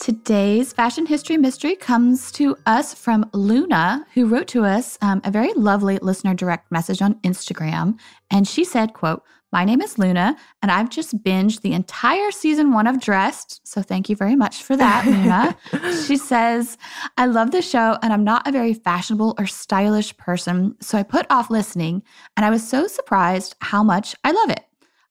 Today's fashion history mystery comes to us from Luna, who wrote to us um, a very lovely listener direct message on Instagram. And she said, quote, my name is Luna, and I've just binged the entire season one of Dressed. So thank you very much for that, Luna. she says, I love the show, and I'm not a very fashionable or stylish person. So I put off listening, and I was so surprised how much I love it.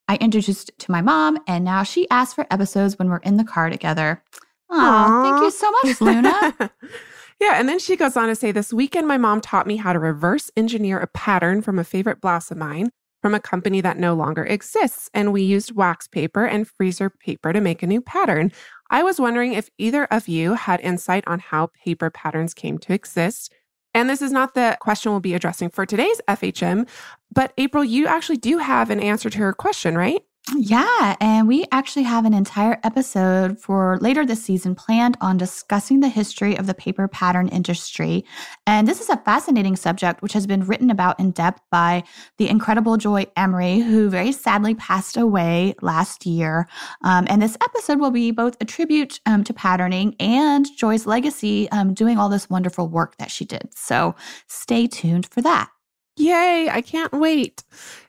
I introduced it to my mom, and now she asks for episodes when we're in the car together. Aw, thank you so much, Luna. yeah. And then she goes on to say, This weekend, my mom taught me how to reverse engineer a pattern from a favorite blouse of mine from a company that no longer exists. And we used wax paper and freezer paper to make a new pattern. I was wondering if either of you had insight on how paper patterns came to exist. And this is not the question we'll be addressing for today's FHM, but April, you actually do have an answer to her question, right? Yeah, and we actually have an entire episode for later this season planned on discussing the history of the paper pattern industry. And this is a fascinating subject which has been written about in depth by the incredible Joy Emery, who very sadly passed away last year. Um, and this episode will be both a tribute um, to patterning and Joy's legacy um, doing all this wonderful work that she did. So stay tuned for that. Yay, I can't wait.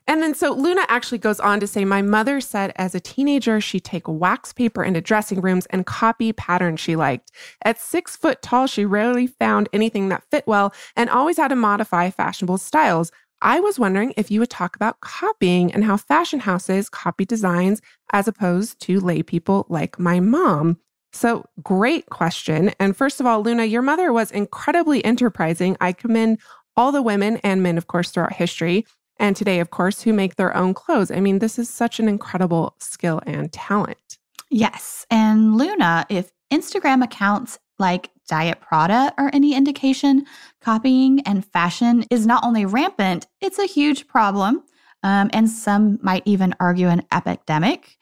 And then so Luna actually goes on to say, My mother said as a teenager, she'd take wax paper into dressing rooms and copy patterns she liked. At six foot tall, she rarely found anything that fit well and always had to modify fashionable styles. I was wondering if you would talk about copying and how fashion houses copy designs as opposed to lay people like my mom. So, great question. And first of all, Luna, your mother was incredibly enterprising. I commend all the women and men, of course, throughout history, and today, of course, who make their own clothes. I mean, this is such an incredible skill and talent. Yes. And Luna, if Instagram accounts like Diet Prada are any indication, copying and fashion is not only rampant, it's a huge problem. Um, and some might even argue an epidemic.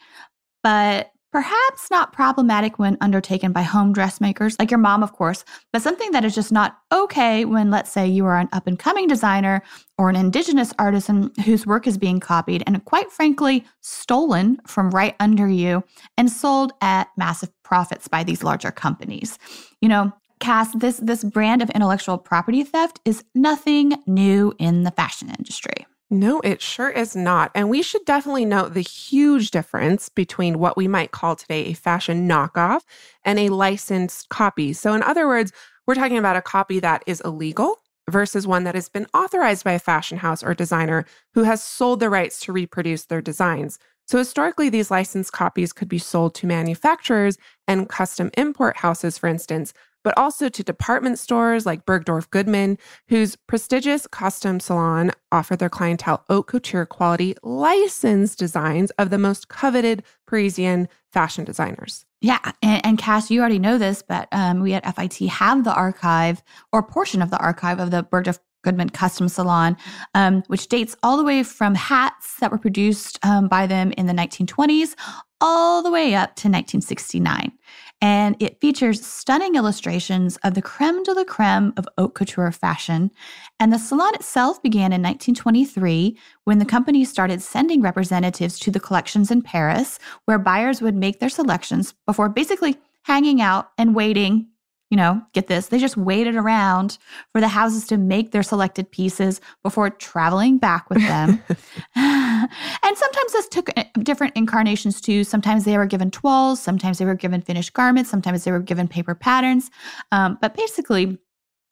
But Perhaps not problematic when undertaken by home dressmakers, like your mom, of course, but something that is just not okay when, let's say, you are an up and coming designer or an indigenous artisan whose work is being copied and, quite frankly, stolen from right under you and sold at massive profits by these larger companies. You know, Cass, this, this brand of intellectual property theft is nothing new in the fashion industry. No, it sure is not. And we should definitely note the huge difference between what we might call today a fashion knockoff and a licensed copy. So, in other words, we're talking about a copy that is illegal versus one that has been authorized by a fashion house or designer who has sold the rights to reproduce their designs. So, historically, these licensed copies could be sold to manufacturers and custom import houses, for instance, but also to department stores like Bergdorf Goodman, whose prestigious costume salon offer their clientele haute couture quality licensed designs of the most coveted Parisian fashion designers. Yeah, and, and Cass, you already know this, but um, we at FIT have the archive or portion of the archive of the Bergdorf Goodman Custom Salon, um, which dates all the way from hats that were produced um, by them in the 1920s all the way up to 1969 and it features stunning illustrations of the creme de la creme of haute couture fashion. And the salon itself began in 1923 when the company started sending representatives to the collections in Paris, where buyers would make their selections before basically hanging out and waiting you know, get this, they just waited around for the houses to make their selected pieces before traveling back with them. and sometimes this took uh, different incarnations too. Sometimes they were given toiles, sometimes they were given finished garments, sometimes they were given paper patterns. Um, but basically,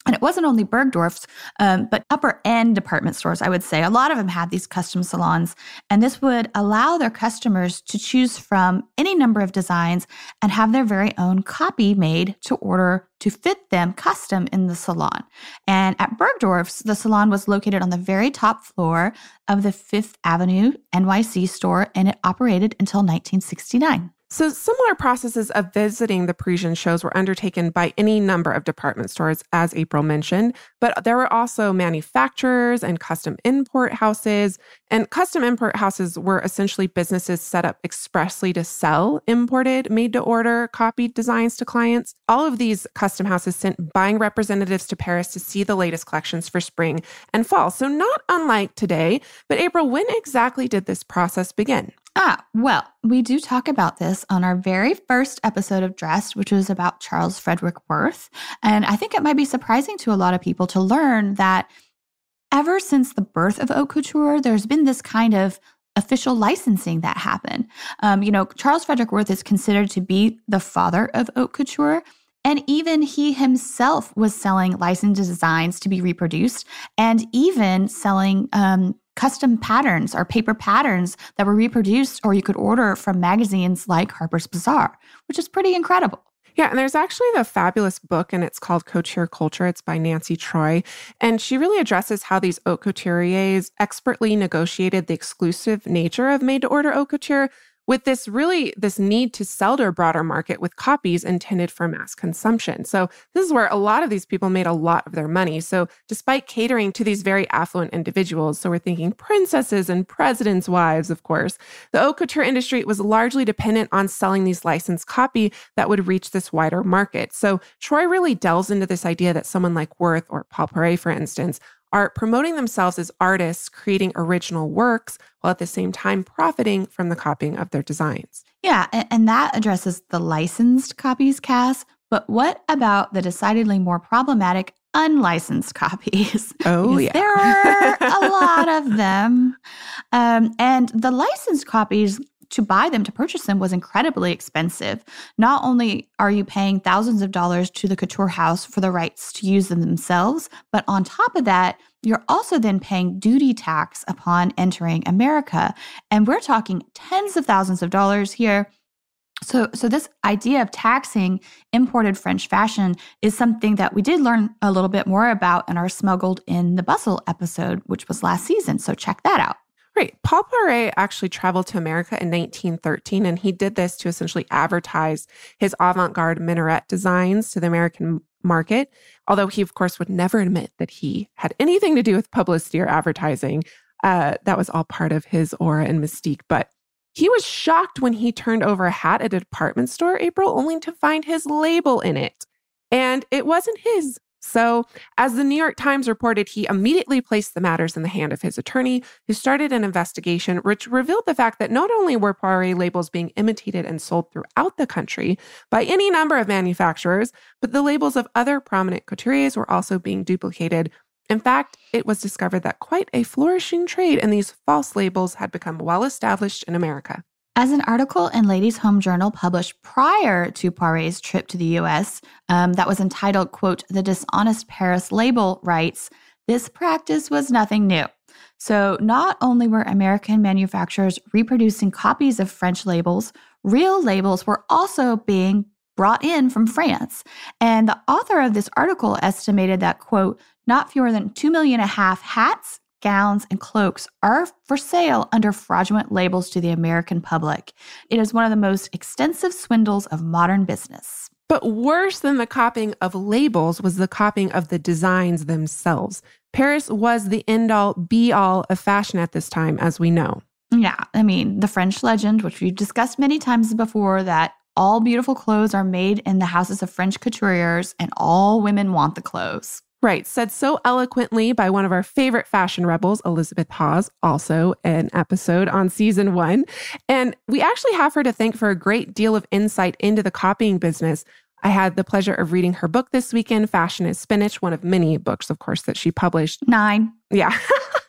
and it wasn't only Bergdorf's, um, but upper end department stores, I would say. A lot of them had these custom salons. And this would allow their customers to choose from any number of designs and have their very own copy made to order to fit them custom in the salon. And at Bergdorf's, the salon was located on the very top floor of the Fifth Avenue NYC store, and it operated until 1969. So, similar processes of visiting the Parisian shows were undertaken by any number of department stores, as April mentioned, but there were also manufacturers and custom import houses. And custom import houses were essentially businesses set up expressly to sell imported, made to order, copied designs to clients. All of these custom houses sent buying representatives to Paris to see the latest collections for spring and fall. So, not unlike today. But, April, when exactly did this process begin? Ah, well, we do talk about this on our very first episode of Dressed, which was about Charles Frederick Worth. And I think it might be surprising to a lot of people to learn that ever since the birth of haute couture, there's been this kind of official licensing that happened. Um, you know, Charles Frederick Worth is considered to be the father of haute couture. And even he himself was selling licensed designs to be reproduced and even selling um, custom patterns or paper patterns that were reproduced or you could order from magazines like Harper's Bazaar, which is pretty incredible. Yeah, and there's actually the fabulous book, and it's called Couture Culture. It's by Nancy Troy. And she really addresses how these haute couturiers expertly negotiated the exclusive nature of made to order haute couture with this really this need to sell to a broader market with copies intended for mass consumption. So this is where a lot of these people made a lot of their money. So despite catering to these very affluent individuals, so we're thinking princesses and presidents' wives, of course, the haute couture industry was largely dependent on selling these licensed copy that would reach this wider market. So Troy really delves into this idea that someone like Worth or Paul Poiret, for instance, are promoting themselves as artists, creating original works, while at the same time profiting from the copying of their designs. Yeah, and that addresses the licensed copies, Cass. But what about the decidedly more problematic unlicensed copies? Oh, yeah. There are a lot of them. Um, and the licensed copies to buy them, to purchase them, was incredibly expensive. Not only are you paying thousands of dollars to the couture house for the rights to use them themselves, but on top of that, you're also then paying duty tax upon entering America. And we're talking tens of thousands of dollars here. So, so this idea of taxing imported French fashion is something that we did learn a little bit more about in our Smuggled in the Bustle episode, which was last season. So check that out. Right. Paul Poiret actually traveled to America in 1913, and he did this to essentially advertise his avant garde minaret designs to the American market. Although he, of course, would never admit that he had anything to do with publicity or advertising. Uh, that was all part of his aura and mystique. But he was shocked when he turned over a hat at a department store, April, only to find his label in it. And it wasn't his. So, as the New York Times reported, he immediately placed the matters in the hand of his attorney, who started an investigation which revealed the fact that not only were Poiret labels being imitated and sold throughout the country by any number of manufacturers, but the labels of other prominent couturiers were also being duplicated. In fact, it was discovered that quite a flourishing trade in these false labels had become well established in America. As an article in Ladies Home Journal published prior to Poiret's trip to the US um, that was entitled, quote, The Dishonest Paris Label writes, this practice was nothing new. So, not only were American manufacturers reproducing copies of French labels, real labels were also being brought in from France. And the author of this article estimated that, quote, not fewer than 2 million and a half hats, gowns, and cloaks are for sale under fraudulent labels to the American public. It is one of the most extensive swindles of modern business. But worse than the copying of labels was the copying of the designs themselves. Paris was the end all be all of fashion at this time, as we know. Yeah, I mean, the French legend, which we've discussed many times before, that all beautiful clothes are made in the houses of French couturiers and all women want the clothes. Right, said so eloquently by one of our favorite fashion rebels, Elizabeth Hawes, also an episode on season one. And we actually have her to thank for a great deal of insight into the copying business. I had the pleasure of reading her book this weekend, Fashion is Spinach, one of many books, of course, that she published. Nine. Yeah.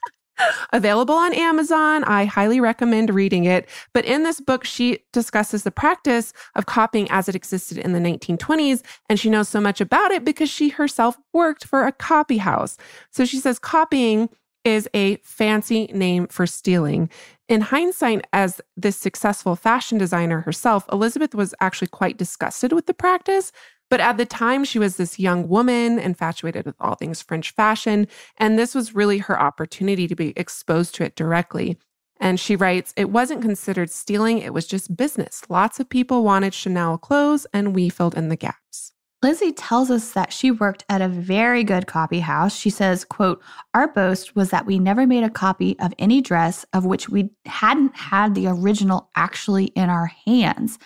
Available on Amazon. I highly recommend reading it. But in this book, she discusses the practice of copying as it existed in the 1920s. And she knows so much about it because she herself worked for a copy house. So she says copying is a fancy name for stealing. In hindsight, as this successful fashion designer herself, Elizabeth was actually quite disgusted with the practice but at the time, she was this young woman infatuated with all things French fashion. And this was really her opportunity to be exposed to it directly. And she writes, It wasn't considered stealing, it was just business. Lots of people wanted Chanel clothes, and we filled in the gaps. Lizzie tells us that she worked at a very good copy house. She says, quote, our boast was that we never made a copy of any dress of which we hadn't had the original actually in our hands.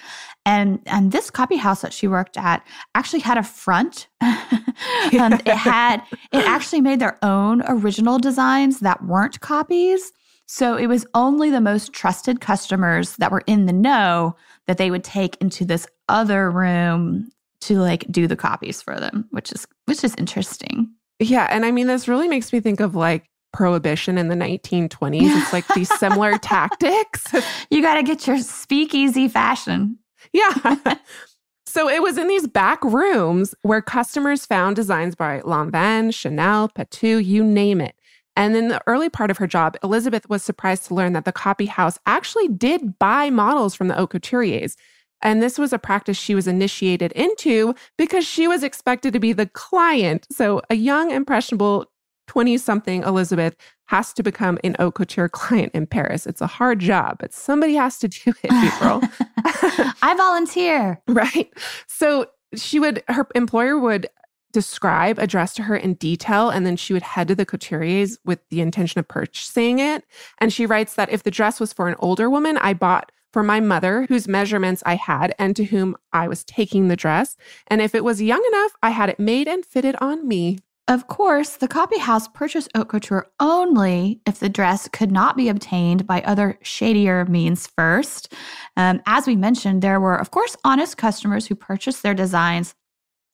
And and this copy house that she worked at actually had a front. um, it had it actually made their own original designs that weren't copies. So it was only the most trusted customers that were in the know that they would take into this other room to like do the copies for them, which is which is interesting. Yeah, and I mean this really makes me think of like prohibition in the 1920s. It's like these similar tactics. You got to get your speakeasy fashion. Yeah. so it was in these back rooms where customers found designs by Lanvin, Chanel, Patou, you name it. And in the early part of her job, Elizabeth was surprised to learn that the copy house actually did buy models from the haute couturiers. And this was a practice she was initiated into because she was expected to be the client. So a young, impressionable 20 something Elizabeth has to become an haute couture client in Paris. It's a hard job, but somebody has to do it, April. I volunteer. Right. So she would, her employer would describe a dress to her in detail, and then she would head to the couturiers with the intention of purchasing it. And she writes that if the dress was for an older woman, I bought for my mother, whose measurements I had and to whom I was taking the dress. And if it was young enough, I had it made and fitted on me. Of course, the copy house purchased haute couture only if the dress could not be obtained by other shadier means first. Um, as we mentioned, there were, of course, honest customers who purchased their designs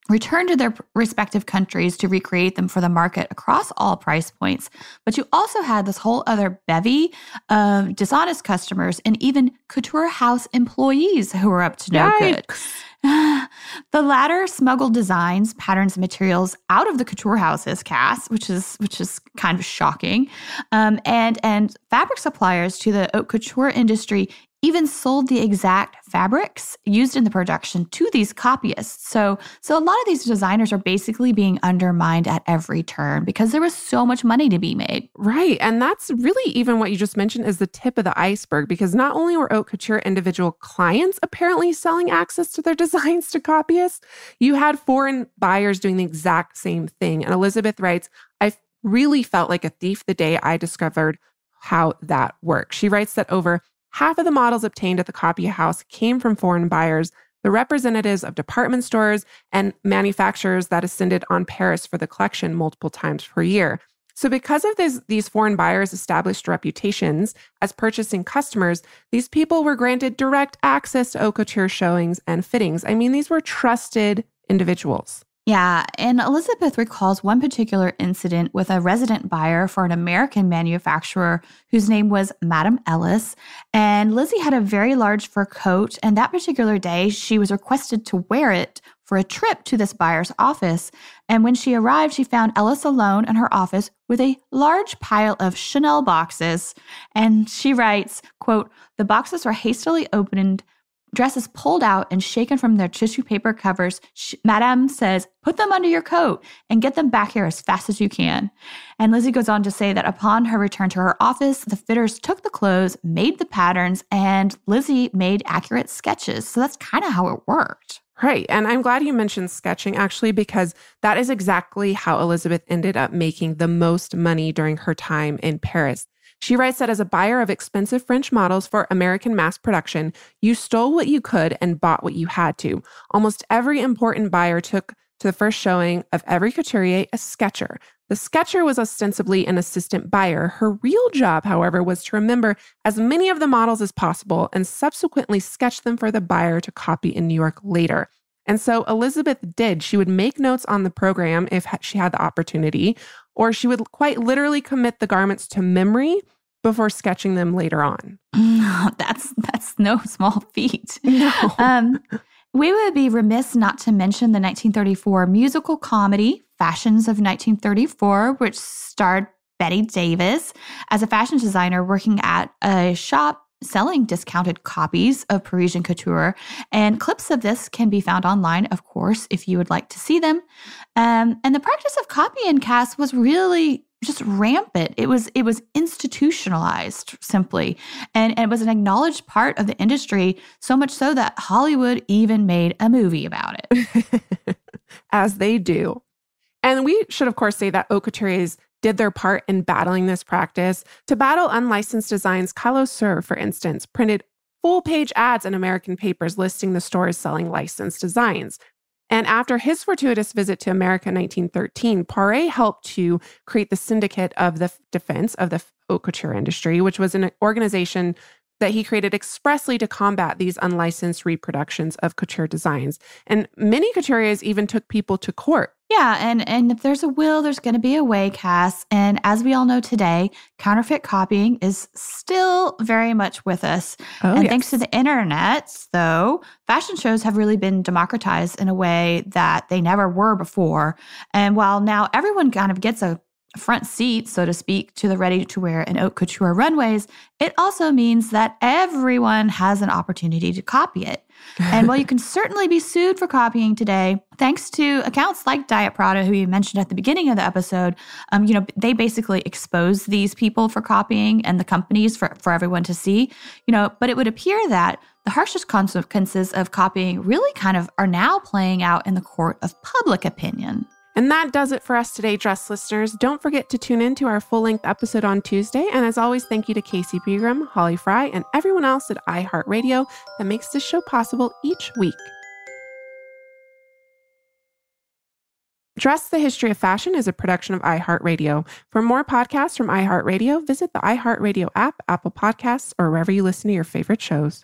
return to their respective countries to recreate them for the market across all price points. But you also had this whole other bevy of dishonest customers and even couture house employees who were up to no Yikes. good. the latter smuggled designs, patterns, and materials out of the couture houses, Cass, which is which is kind of shocking, um, and and fabric suppliers to the haute couture industry even sold the exact fabrics used in the production to these copyists. So, so a lot of these designers are basically being undermined at every turn because there was so much money to be made. Right. And that's really even what you just mentioned is the tip of the iceberg because not only were haute couture individual clients apparently selling access to their designs to copyists, you had foreign buyers doing the exact same thing. And Elizabeth writes, I really felt like a thief the day I discovered how that works. She writes that over Half of the models obtained at the copy house came from foreign buyers, the representatives of department stores and manufacturers that ascended on Paris for the collection multiple times per year. So, because of this, these foreign buyers' established reputations as purchasing customers, these people were granted direct access to haute couture showings and fittings. I mean, these were trusted individuals. Yeah, and Elizabeth recalls one particular incident with a resident buyer for an American manufacturer whose name was Madame Ellis. And Lizzie had a very large fur coat, and that particular day she was requested to wear it for a trip to this buyer's office. And when she arrived, she found Ellis alone in her office with a large pile of Chanel boxes. And she writes, quote, the boxes were hastily opened dresses pulled out and shaken from their tissue paper covers, Madame says, put them under your coat and get them back here as fast as you can. And Lizzie goes on to say that upon her return to her office, the fitters took the clothes, made the patterns, and Lizzie made accurate sketches. So that's kind of how it worked. Right. And I'm glad you mentioned sketching actually, because that is exactly how Elizabeth ended up making the most money during her time in Paris. She writes that as a buyer of expensive French models for American mass production, you stole what you could and bought what you had to. Almost every important buyer took to the first showing of every couturier a sketcher. The sketcher was ostensibly an assistant buyer. Her real job, however, was to remember as many of the models as possible and subsequently sketch them for the buyer to copy in New York later. And so Elizabeth did. She would make notes on the program if she had the opportunity, or she would quite literally commit the garments to memory before sketching them later on. that's that's no small feat. No. Um, we would be remiss not to mention the 1934 musical comedy Fashions of 1934, which starred Bette Davis as a fashion designer working at a shop selling discounted copies of Parisian couture. And clips of this can be found online, of course, if you would like to see them. Um, and the practice of copy and cast was really just rampant. It was it was institutionalized simply, and, and it was an acknowledged part of the industry. So much so that Hollywood even made a movie about it, as they do. And we should, of course, say that haute couturiers did their part in battling this practice. To battle unlicensed designs, Callot Soeurs, for instance, printed full page ads in American papers listing the stores selling licensed designs. And after his fortuitous visit to America in 1913, Poiret helped to create the Syndicate of the Defense of the Haute Couture Industry, which was an organization that he created expressly to combat these unlicensed reproductions of couture designs. And many couturiers even took people to court. Yeah, and and if there's a will, there's going to be a way, Cass. And as we all know today, counterfeit copying is still very much with us. Oh, and yes. thanks to the internet, though, fashion shows have really been democratized in a way that they never were before. And while now everyone kind of gets a front seat, so to speak, to the ready to wear and haute couture runways, it also means that everyone has an opportunity to copy it. And while you can certainly be sued for copying today, thanks to accounts like Diet Prada, who you mentioned at the beginning of the episode, um, you know, they basically expose these people for copying and the companies for, for everyone to see, you know, but it would appear that the harshest consequences of copying really kind of are now playing out in the court of public opinion. And that does it for us today, Dress listeners. Don't forget to tune in to our full length episode on Tuesday. And as always, thank you to Casey Pegram, Holly Fry, and everyone else at iHeartRadio that makes this show possible each week. Dressed the History of Fashion is a production of iHeartRadio. For more podcasts from iHeartRadio, visit the iHeartRadio app, Apple Podcasts, or wherever you listen to your favorite shows.